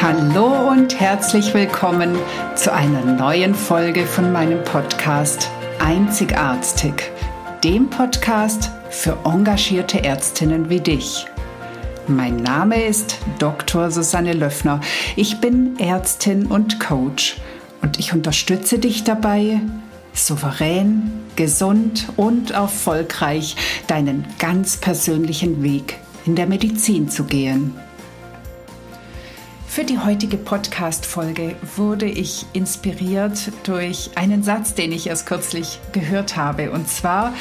Hallo und herzlich willkommen zu einer neuen Folge von meinem Podcast Einzigartig, dem Podcast für engagierte Ärztinnen wie dich. Mein Name ist Dr. Susanne Löffner. Ich bin Ärztin und Coach und ich unterstütze dich dabei, souverän, gesund und erfolgreich deinen ganz persönlichen Weg in der Medizin zu gehen. Für die heutige Podcast-Folge wurde ich inspiriert durch einen Satz, den ich erst kürzlich gehört habe. Und zwar,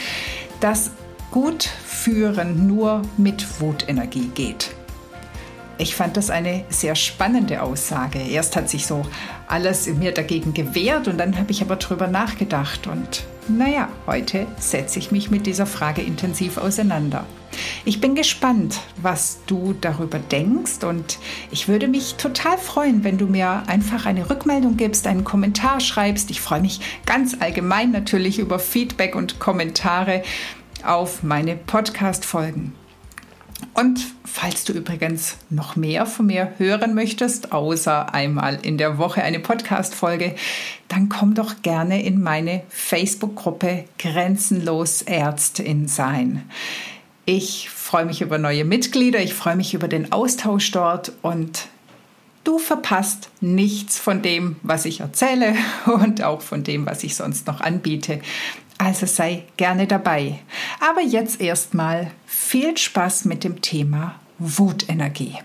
dass gut führen nur mit Wutenergie geht. Ich fand das eine sehr spannende Aussage. Erst hat sich so alles in mir dagegen gewehrt und dann habe ich aber drüber nachgedacht und naja, heute setze ich mich mit dieser Frage intensiv auseinander. Ich bin gespannt, was du darüber denkst und ich würde mich total freuen, wenn du mir einfach eine Rückmeldung gibst, einen Kommentar schreibst. Ich freue mich ganz allgemein natürlich über Feedback und Kommentare auf meine Podcast-Folgen. Und falls du übrigens noch mehr von mir hören möchtest, außer einmal in der Woche eine Podcast-Folge, dann komm doch gerne in meine Facebook-Gruppe Grenzenlos Ärztin sein. Ich freue mich über neue Mitglieder, ich freue mich über den Austausch dort und du verpasst nichts von dem, was ich erzähle und auch von dem, was ich sonst noch anbiete. Also sei gerne dabei. Aber jetzt erstmal viel Spaß mit dem Thema Wutenergie.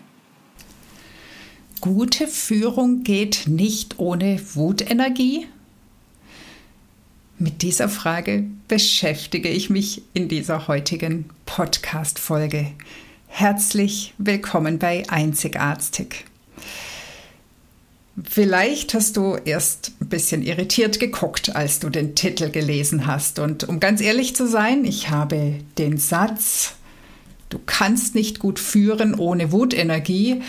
Gute Führung geht nicht ohne Wutenergie? Mit dieser Frage beschäftige ich mich in dieser heutigen Podcast-Folge. Herzlich willkommen bei Einzigartig. Vielleicht hast du erst ein bisschen irritiert geguckt, als du den Titel gelesen hast. Und um ganz ehrlich zu sein, ich habe den Satz, du kannst nicht gut führen ohne Wutenergie,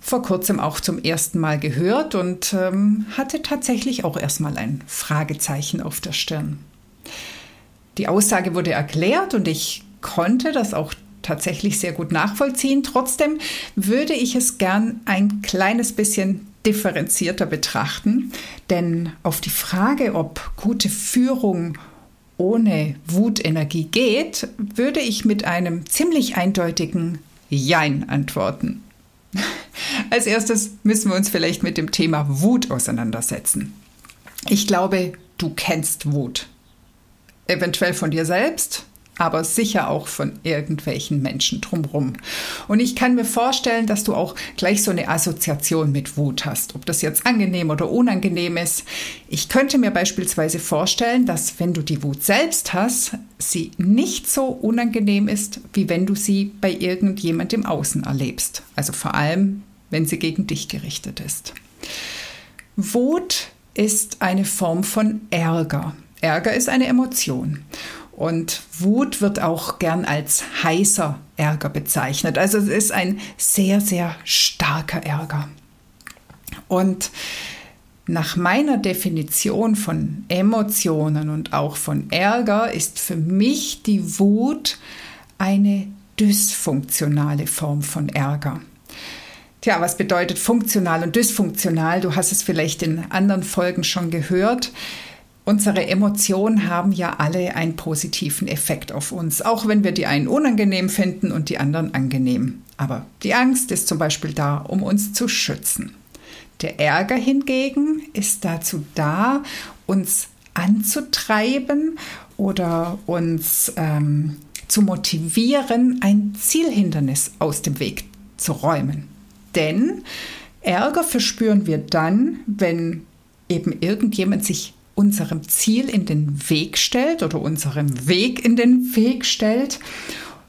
vor kurzem auch zum ersten Mal gehört und ähm, hatte tatsächlich auch erstmal ein Fragezeichen auf der Stirn. Die Aussage wurde erklärt und ich konnte das auch tatsächlich sehr gut nachvollziehen. Trotzdem würde ich es gern ein kleines bisschen differenzierter betrachten, denn auf die Frage, ob gute Führung ohne Wutenergie geht, würde ich mit einem ziemlich eindeutigen Jein antworten. Als erstes müssen wir uns vielleicht mit dem Thema Wut auseinandersetzen. Ich glaube, du kennst Wut. Eventuell von dir selbst, aber sicher auch von irgendwelchen Menschen drumherum. Und ich kann mir vorstellen, dass du auch gleich so eine Assoziation mit Wut hast, ob das jetzt angenehm oder unangenehm ist. Ich könnte mir beispielsweise vorstellen, dass wenn du die Wut selbst hast, sie nicht so unangenehm ist, wie wenn du sie bei irgendjemand im Außen erlebst. Also vor allem, wenn sie gegen dich gerichtet ist. Wut ist eine Form von Ärger. Ärger ist eine Emotion. Und Wut wird auch gern als heißer Ärger bezeichnet. Also es ist ein sehr, sehr starker Ärger. Und nach meiner Definition von Emotionen und auch von Ärger ist für mich die Wut eine dysfunktionale Form von Ärger. Tja, was bedeutet funktional und dysfunktional? Du hast es vielleicht in anderen Folgen schon gehört. Unsere Emotionen haben ja alle einen positiven Effekt auf uns, auch wenn wir die einen unangenehm finden und die anderen angenehm. Aber die Angst ist zum Beispiel da, um uns zu schützen. Der Ärger hingegen ist dazu da, uns anzutreiben oder uns ähm, zu motivieren, ein Zielhindernis aus dem Weg zu räumen. Denn Ärger verspüren wir dann, wenn eben irgendjemand sich unserem Ziel in den Weg stellt oder unserem Weg in den Weg stellt,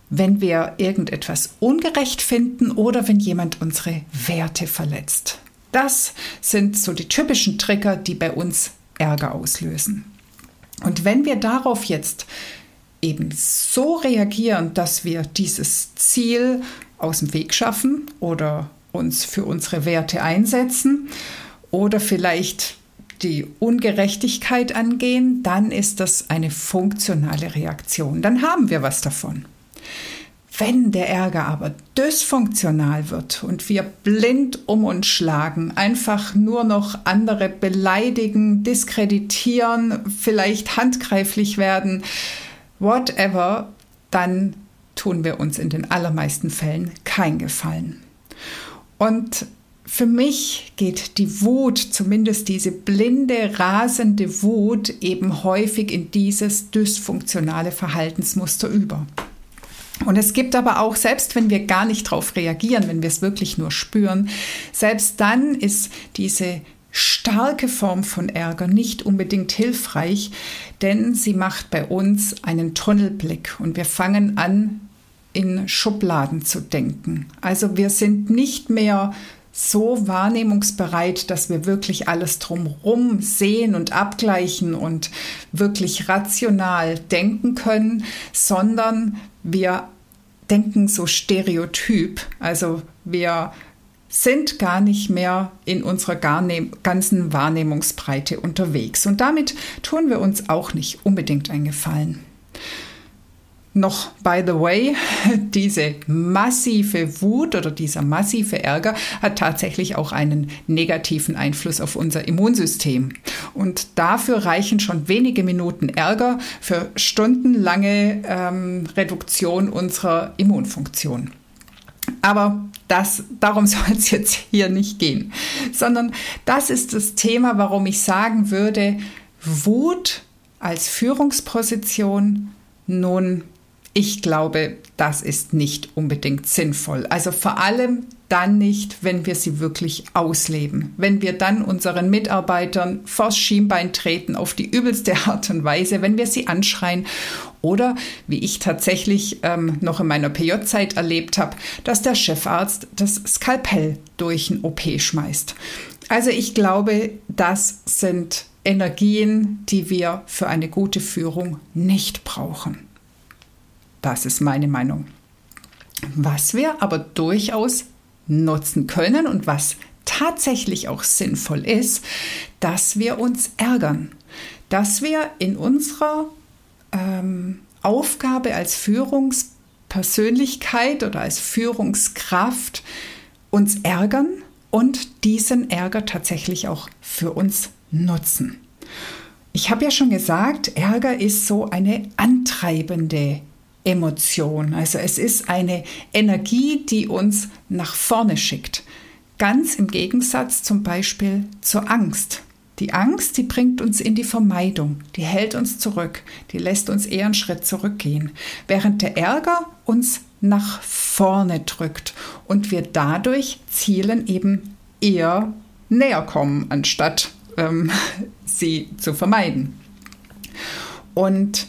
wenn wir irgendetwas ungerecht finden oder wenn jemand unsere Werte verletzt. Das sind so die typischen Trigger, die bei uns Ärger auslösen. Und wenn wir darauf jetzt eben so reagieren, dass wir dieses Ziel aus dem Weg schaffen oder uns für unsere Werte einsetzen oder vielleicht die Ungerechtigkeit angehen, dann ist das eine funktionale Reaktion. Dann haben wir was davon. Wenn der Ärger aber dysfunktional wird und wir blind um uns schlagen, einfach nur noch andere beleidigen, diskreditieren, vielleicht handgreiflich werden, whatever, dann tun wir uns in den allermeisten Fällen kein Gefallen. Und für mich geht die Wut, zumindest diese blinde, rasende Wut, eben häufig in dieses dysfunktionale Verhaltensmuster über. Und es gibt aber auch, selbst wenn wir gar nicht darauf reagieren, wenn wir es wirklich nur spüren, selbst dann ist diese starke Form von Ärger nicht unbedingt hilfreich, denn sie macht bei uns einen Tunnelblick und wir fangen an, in Schubladen zu denken. Also wir sind nicht mehr so wahrnehmungsbereit, dass wir wirklich alles drumherum sehen und abgleichen und wirklich rational denken können, sondern wir denken so stereotyp. Also wir sind gar nicht mehr in unserer ganzen Wahrnehmungsbreite unterwegs. Und damit tun wir uns auch nicht unbedingt einen Gefallen. Noch, by the way, diese massive Wut oder dieser massive Ärger hat tatsächlich auch einen negativen Einfluss auf unser Immunsystem. Und dafür reichen schon wenige Minuten Ärger für stundenlange ähm, Reduktion unserer Immunfunktion. Aber das, darum soll es jetzt hier nicht gehen, sondern das ist das Thema, warum ich sagen würde, Wut als Führungsposition nun ich glaube, das ist nicht unbedingt sinnvoll. Also vor allem dann nicht, wenn wir sie wirklich ausleben. Wenn wir dann unseren Mitarbeitern vors Schienbein treten auf die übelste Art und Weise, wenn wir sie anschreien oder, wie ich tatsächlich ähm, noch in meiner PJ-Zeit erlebt habe, dass der Chefarzt das Skalpell durch ein OP schmeißt. Also ich glaube, das sind Energien, die wir für eine gute Führung nicht brauchen. Das ist meine Meinung. Was wir aber durchaus nutzen können und was tatsächlich auch sinnvoll ist, dass wir uns ärgern, dass wir in unserer ähm, Aufgabe als Führungspersönlichkeit oder als Führungskraft uns ärgern und diesen Ärger tatsächlich auch für uns nutzen. Ich habe ja schon gesagt, Ärger ist so eine antreibende Emotion. Also es ist eine Energie, die uns nach vorne schickt. Ganz im Gegensatz zum Beispiel zur Angst. Die Angst, die bringt uns in die Vermeidung, die hält uns zurück, die lässt uns eher einen Schritt zurückgehen, während der Ärger uns nach vorne drückt und wir dadurch Zielen eben eher näher kommen, anstatt ähm, sie zu vermeiden. Und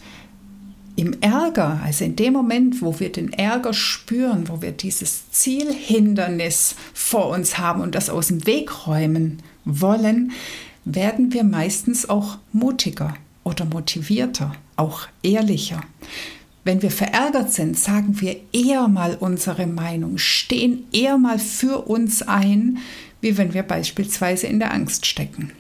im Ärger, also in dem Moment, wo wir den Ärger spüren, wo wir dieses Zielhindernis vor uns haben und das aus dem Weg räumen wollen, werden wir meistens auch mutiger oder motivierter, auch ehrlicher. Wenn wir verärgert sind, sagen wir eher mal unsere Meinung, stehen eher mal für uns ein, wie wenn wir beispielsweise in der Angst stecken.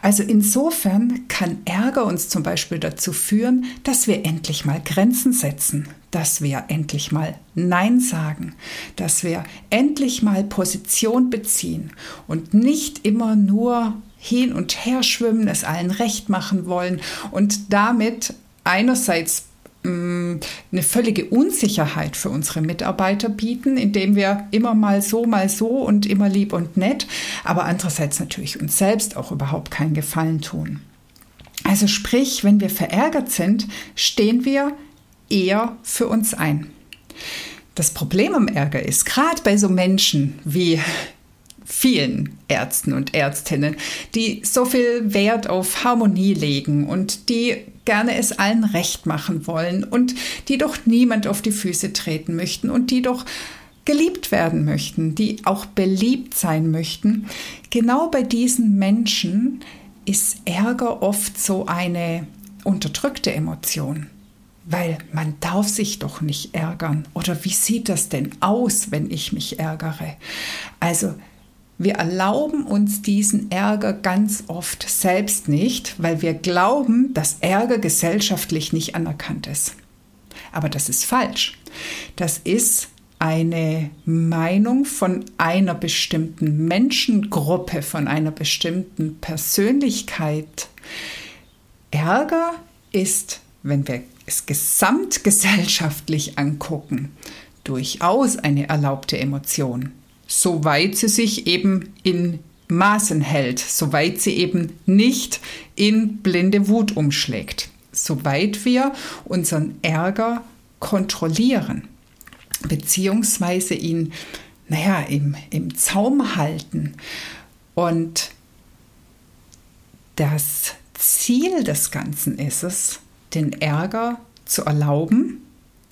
Also insofern kann Ärger uns zum Beispiel dazu führen, dass wir endlich mal Grenzen setzen, dass wir endlich mal Nein sagen, dass wir endlich mal Position beziehen und nicht immer nur hin und her schwimmen, es allen recht machen wollen und damit einerseits eine völlige Unsicherheit für unsere Mitarbeiter bieten, indem wir immer mal so, mal so und immer lieb und nett, aber andererseits natürlich uns selbst auch überhaupt keinen Gefallen tun. Also sprich, wenn wir verärgert sind, stehen wir eher für uns ein. Das Problem am Ärger ist, gerade bei so Menschen wie vielen Ärzten und Ärztinnen, die so viel Wert auf Harmonie legen und die gerne es allen recht machen wollen und die doch niemand auf die Füße treten möchten und die doch geliebt werden möchten, die auch beliebt sein möchten. Genau bei diesen Menschen ist Ärger oft so eine unterdrückte Emotion. Weil man darf sich doch nicht ärgern. Oder wie sieht das denn aus, wenn ich mich ärgere? Also wir erlauben uns diesen Ärger ganz oft selbst nicht, weil wir glauben, dass Ärger gesellschaftlich nicht anerkannt ist. Aber das ist falsch. Das ist eine Meinung von einer bestimmten Menschengruppe, von einer bestimmten Persönlichkeit. Ärger ist, wenn wir es gesamtgesellschaftlich angucken, durchaus eine erlaubte Emotion, soweit sie sich eben in Maßen hält, soweit sie eben nicht in blinde Wut umschlägt, soweit wir unseren Ärger kontrollieren beziehungsweise ihn, naja, im, im Zaum halten. Und das Ziel des Ganzen ist es, den Ärger zu erlauben,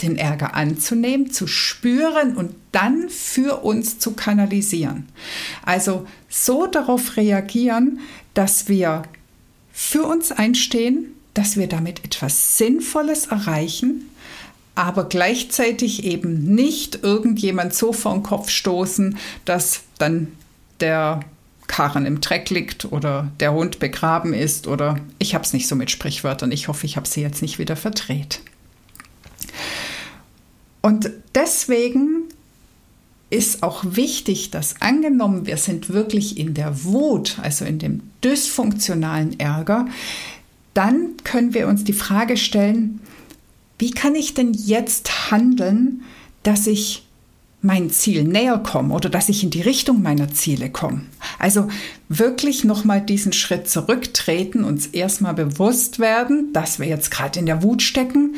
den Ärger anzunehmen, zu spüren und dann für uns zu kanalisieren. Also so darauf reagieren, dass wir für uns einstehen, dass wir damit etwas Sinnvolles erreichen, aber gleichzeitig eben nicht irgendjemand so vor den Kopf stoßen, dass dann der Karren im Dreck liegt oder der Hund begraben ist oder ich habe es nicht so mit Sprichwörtern. Ich hoffe, ich habe sie jetzt nicht wieder verdreht. Und deswegen ist auch wichtig, dass angenommen, wir sind wirklich in der Wut, also in dem dysfunktionalen Ärger, dann können wir uns die Frage stellen, wie kann ich denn jetzt handeln, dass ich mein Ziel näher komme oder dass ich in die Richtung meiner Ziele komme. Also wirklich nochmal diesen Schritt zurücktreten, uns erstmal bewusst werden, dass wir jetzt gerade in der Wut stecken,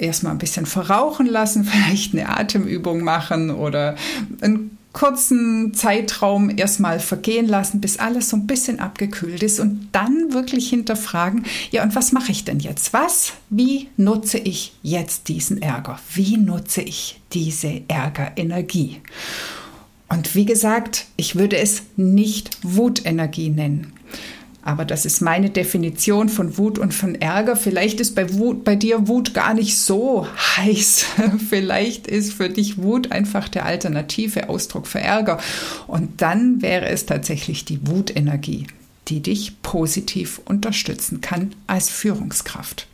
erstmal ein bisschen verrauchen lassen, vielleicht eine Atemübung machen oder ein kurzen Zeitraum erstmal vergehen lassen, bis alles so ein bisschen abgekühlt ist und dann wirklich hinterfragen, ja, und was mache ich denn jetzt? Was, wie nutze ich jetzt diesen Ärger? Wie nutze ich diese Ärgerenergie? Und wie gesagt, ich würde es nicht Wutenergie nennen. Aber das ist meine Definition von Wut und von Ärger. Vielleicht ist bei, Wut, bei dir Wut gar nicht so heiß. Vielleicht ist für dich Wut einfach der alternative Ausdruck für Ärger. Und dann wäre es tatsächlich die Wutenergie, die dich positiv unterstützen kann als Führungskraft.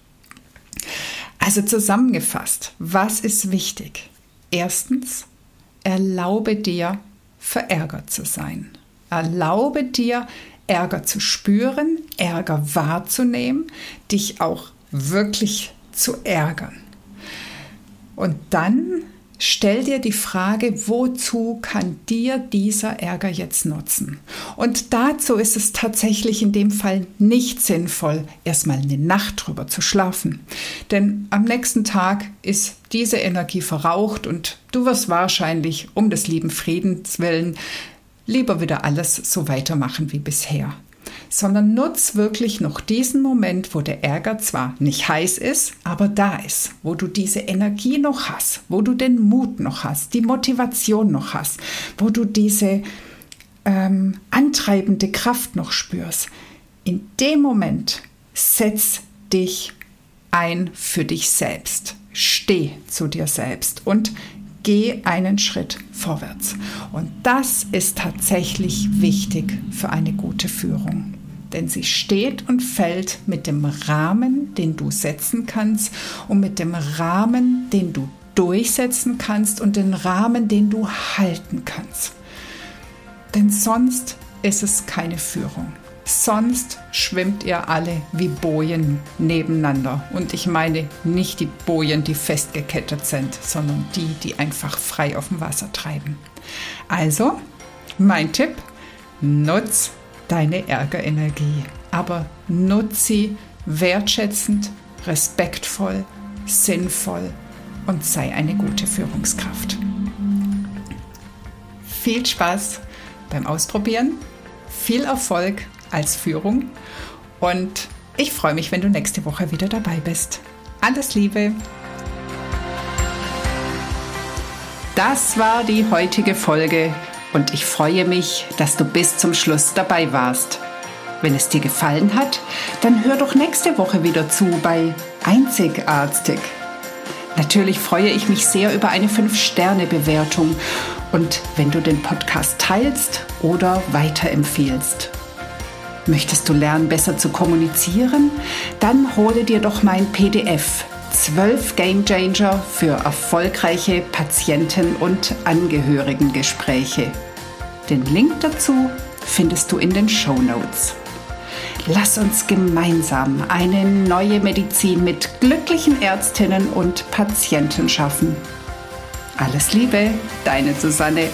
Also zusammengefasst, was ist wichtig? Erstens, erlaube dir, verärgert zu sein. Erlaube dir, Ärger zu spüren, Ärger wahrzunehmen, dich auch wirklich zu ärgern. Und dann stell dir die Frage, wozu kann dir dieser Ärger jetzt nutzen? Und dazu ist es tatsächlich in dem Fall nicht sinnvoll, erstmal eine Nacht drüber zu schlafen. Denn am nächsten Tag ist diese Energie verraucht und du wirst wahrscheinlich um des lieben Friedens willen lieber wieder alles so weitermachen wie bisher. Sondern nutz wirklich noch diesen Moment, wo der Ärger zwar nicht heiß ist, aber da ist, wo du diese Energie noch hast, wo du den Mut noch hast, die Motivation noch hast, wo du diese ähm, antreibende Kraft noch spürst. In dem Moment setz dich ein für dich selbst. Steh zu dir selbst und geh einen Schritt vorwärts. Und das ist tatsächlich wichtig für eine gute Führung. Denn sie steht und fällt mit dem Rahmen, den du setzen kannst und mit dem Rahmen, den du durchsetzen kannst und den Rahmen, den du halten kannst. Denn sonst ist es keine Führung. Sonst schwimmt ihr alle wie Bojen nebeneinander. Und ich meine nicht die Bojen, die festgekettet sind, sondern die, die einfach frei auf dem Wasser treiben. Also, mein Tipp, nutz deine Ärgerenergie, aber nutz sie wertschätzend, respektvoll, sinnvoll und sei eine gute Führungskraft. Viel Spaß beim Ausprobieren, viel Erfolg als Führung. Und ich freue mich, wenn du nächste Woche wieder dabei bist. Alles Liebe! Das war die heutige Folge und ich freue mich, dass du bis zum Schluss dabei warst. Wenn es dir gefallen hat, dann hör doch nächste Woche wieder zu bei Einzigartig. Natürlich freue ich mich sehr über eine 5-Sterne-Bewertung und wenn du den Podcast teilst oder weiterempfehlst. Möchtest du lernen, besser zu kommunizieren? Dann hole dir doch mein PDF Zwölf Game Changer für erfolgreiche Patienten- und Angehörigengespräche. Den Link dazu findest du in den Show Notes. Lass uns gemeinsam eine neue Medizin mit glücklichen Ärztinnen und Patienten schaffen. Alles Liebe, deine Susanne.